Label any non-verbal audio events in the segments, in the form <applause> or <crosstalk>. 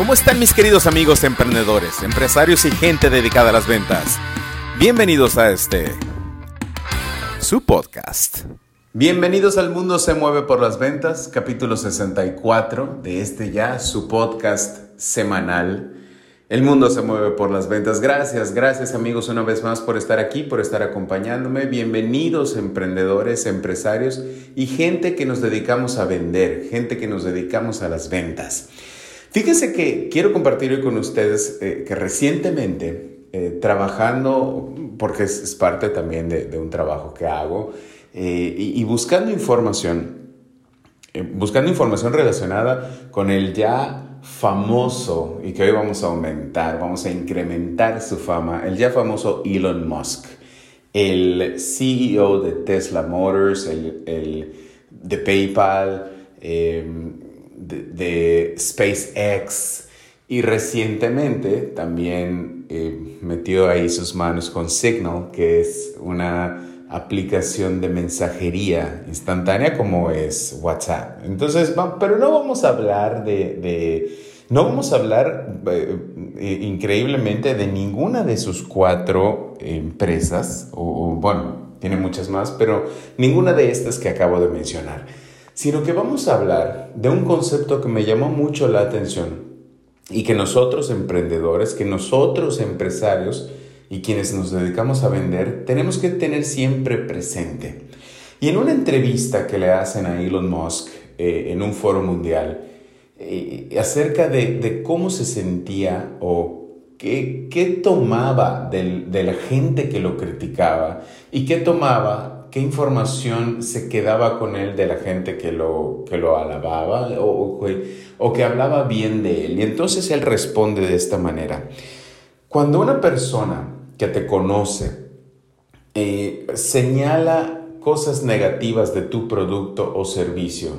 ¿Cómo están mis queridos amigos emprendedores, empresarios y gente dedicada a las ventas? Bienvenidos a este, su podcast. Bienvenidos al Mundo se mueve por las ventas, capítulo 64 de este ya, su podcast semanal. El mundo se mueve por las ventas. Gracias, gracias amigos una vez más por estar aquí, por estar acompañándome. Bienvenidos emprendedores, empresarios y gente que nos dedicamos a vender, gente que nos dedicamos a las ventas. Fíjense que quiero compartir hoy con ustedes eh, que recientemente, eh, trabajando, porque es, parte también de, un trabajo que hago, eh, y, buscando información, buscando información relacionada con el ya famoso, y que hoy vamos a aumentar, vamos a incrementar su fama, el ya famoso Elon Musk, el CEO de Tesla Motors, el, el de PayPal, de, SpaceX y recientemente también eh, metió ahí sus manos con Signal, que es una aplicación de mensajería instantánea como es WhatsApp. Entonces, pero no vamos a hablar de, no vamos a hablar eh, eh, increíblemente de ninguna de sus cuatro empresas, o bueno, tiene muchas más, pero ninguna de estas que acabo de mencionar sino que vamos a hablar de un concepto que me llamó mucho la atención y que nosotros emprendedores, que nosotros empresarios y quienes nos dedicamos a vender, tenemos que tener siempre presente. Y en una entrevista que le hacen a Elon Musk eh, en un foro mundial, eh, acerca de, cómo se sentía o qué, qué tomaba de la gente que lo criticaba y qué tomaba qué información se quedaba con él de la gente que lo, que lo alababa o, o, que hablaba bien de él. Y entonces él responde de esta manera. Cuando una persona que te conoce eh, señala cosas negativas de tu producto o servicio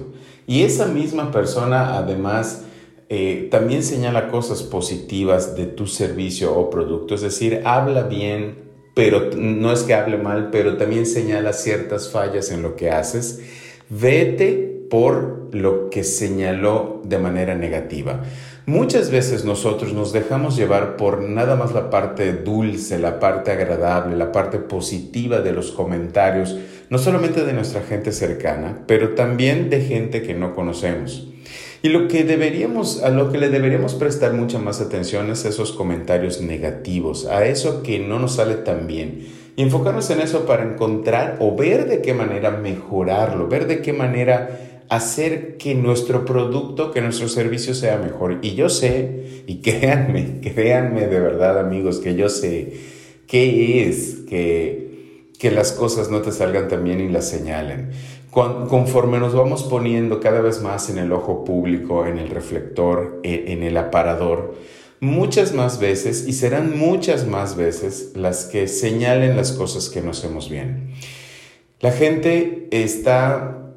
y esa misma persona además eh, también señala cosas positivas de tu servicio o producto, es decir, habla bien pero no es que hable mal, pero también señala ciertas fallas en lo que haces. Vete por lo que señaló de manera negativa. Muchas veces nosotros nos dejamos llevar por nada más la parte dulce, la parte agradable, la parte positiva de los comentarios, no solamente de nuestra gente cercana, pero también de gente que no conocemos. Y lo que deberíamos, a lo que le deberíamos prestar mucha más atención es a esos comentarios negativos, a eso que no nos sale tan bien. Y enfocarnos en eso para encontrar o ver de qué manera mejorarlo, ver de qué manera hacer que nuestro producto, que nuestro servicio sea mejor. Y yo sé, y <laughs> créanme, créanme de verdad amigos, que yo sé qué es que, que las cosas no te salgan tan bien y las señalen conforme nos vamos poniendo cada vez más en el ojo público, en el reflector, e, en el aparador, muchas más veces, y serán muchas más veces, las que señalen las cosas que no hacemos bien. La gente está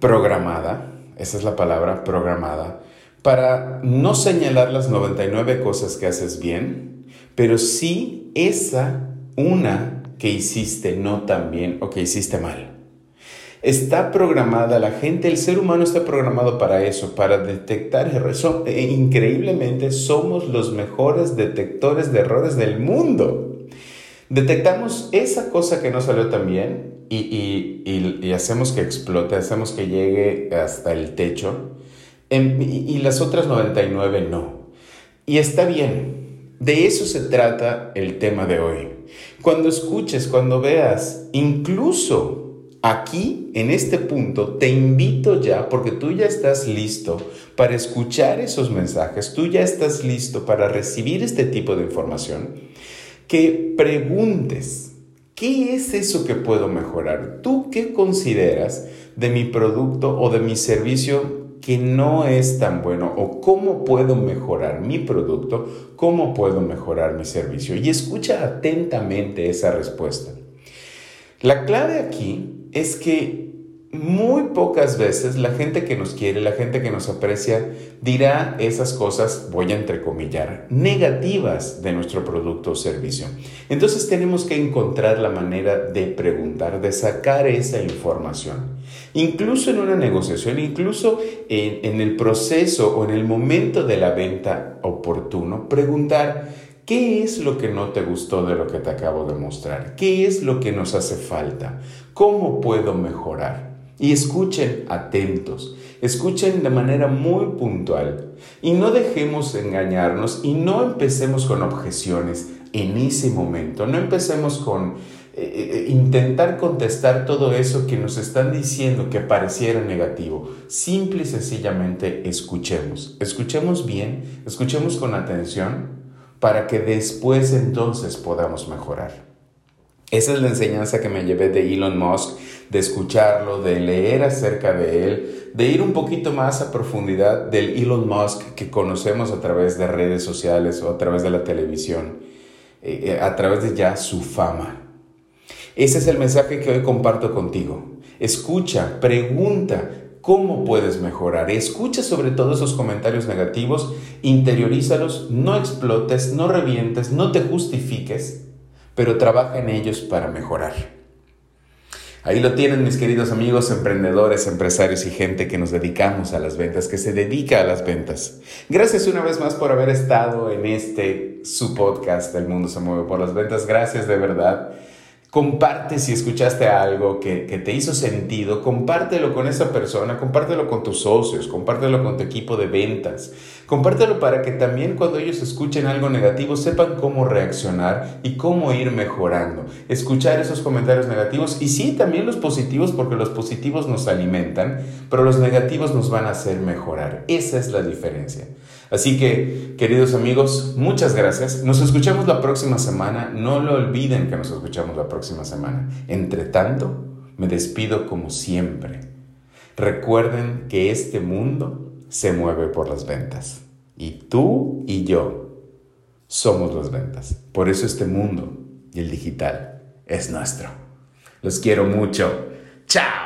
programada, esa es la palabra, programada, para no señalar las 99 cosas que haces bien, pero sí esa una que hiciste no tan bien o que hiciste mal. Está programada, la gente, el ser humano está programado para eso, para detectar errores. E increíblemente somos los mejores detectores de errores del mundo. Detectamos esa cosa que no salió tan bien y, hacemos que explote, hacemos que llegue hasta el techo y, y las otras 99 no. Y está bien, de eso se trata el tema de hoy. Cuando escuches, cuando veas, incluso Aquí, en este punto, te invito ya, porque tú ya estás listo para escuchar esos mensajes, tú ya estás listo para recibir este tipo de información, que preguntes, ¿qué es eso que puedo mejorar? ¿Tú qué consideras de mi producto o de mi servicio que no es tan bueno o cómo puedo mejorar mi producto, cómo puedo mejorar mi servicio. Y escucha atentamente esa respuesta. La clave aquí es que muy pocas veces la gente que nos quiere, la gente que nos aprecia, dirá esas cosas, voy a entrecomillar, negativas de nuestro producto o servicio. Entonces tenemos que encontrar la manera de preguntar, de sacar esa información. Incluso en una negociación, incluso en, en el proceso o en el momento de la venta oportuno, preguntar, ¿Qué es lo que no te gustó de lo que te acabo de mostrar? ¿Qué es lo que nos hace falta? ¿Cómo puedo mejorar? Y escuchen atentos, escuchen de manera muy puntual y no dejemos engañarnos y no empecemos con objeciones en ese momento, no empecemos con eh, eh, intentar contestar todo eso que nos están diciendo que pareciera negativo. Simple y sencillamente escuchemos, escuchemos bien, escuchemos con atención para que después entonces podamos mejorar. Esa es la enseñanza que me llevé de Elon Musk, de escucharlo, de leer acerca de él, de ir un poquito más a profundidad del Elon Musk que conocemos a través de redes sociales o a través de la televisión, eh, a través de ya su fama. Ese es el mensaje que hoy comparto contigo. Escucha, pregunta, cómo puedes mejorar. Escucha sobre todo esos comentarios negativos, interiorízalos, no explotes, no revientes, no te justifiques, pero trabaja en ellos para mejorar. Ahí lo tienen mis queridos amigos emprendedores, empresarios y gente que nos dedicamos a las ventas, que se dedica a las ventas. Gracias una vez más por haber estado en este su podcast El mundo se mueve por las ventas. Gracias de verdad. Comparte si escuchaste algo que, te hizo sentido, compártelo con esa persona, compártelo con tus socios, compártelo con tu equipo de ventas, compártelo para que también cuando ellos escuchen algo negativo sepan cómo reaccionar y cómo ir mejorando. Escuchar esos comentarios negativos y sí, también los positivos porque los positivos nos alimentan, pero los negativos nos van a hacer mejorar. Esa es la diferencia. Así que, queridos amigos, muchas gracias. Nos escuchamos la próxima semana. No lo olviden que nos escuchamos la próxima semana. Entre tanto, me despido como siempre. Recuerden que este mundo se mueve por las ventas. Y tú y yo somos las ventas. Por eso este mundo y el digital es nuestro. Los quiero mucho. Chao.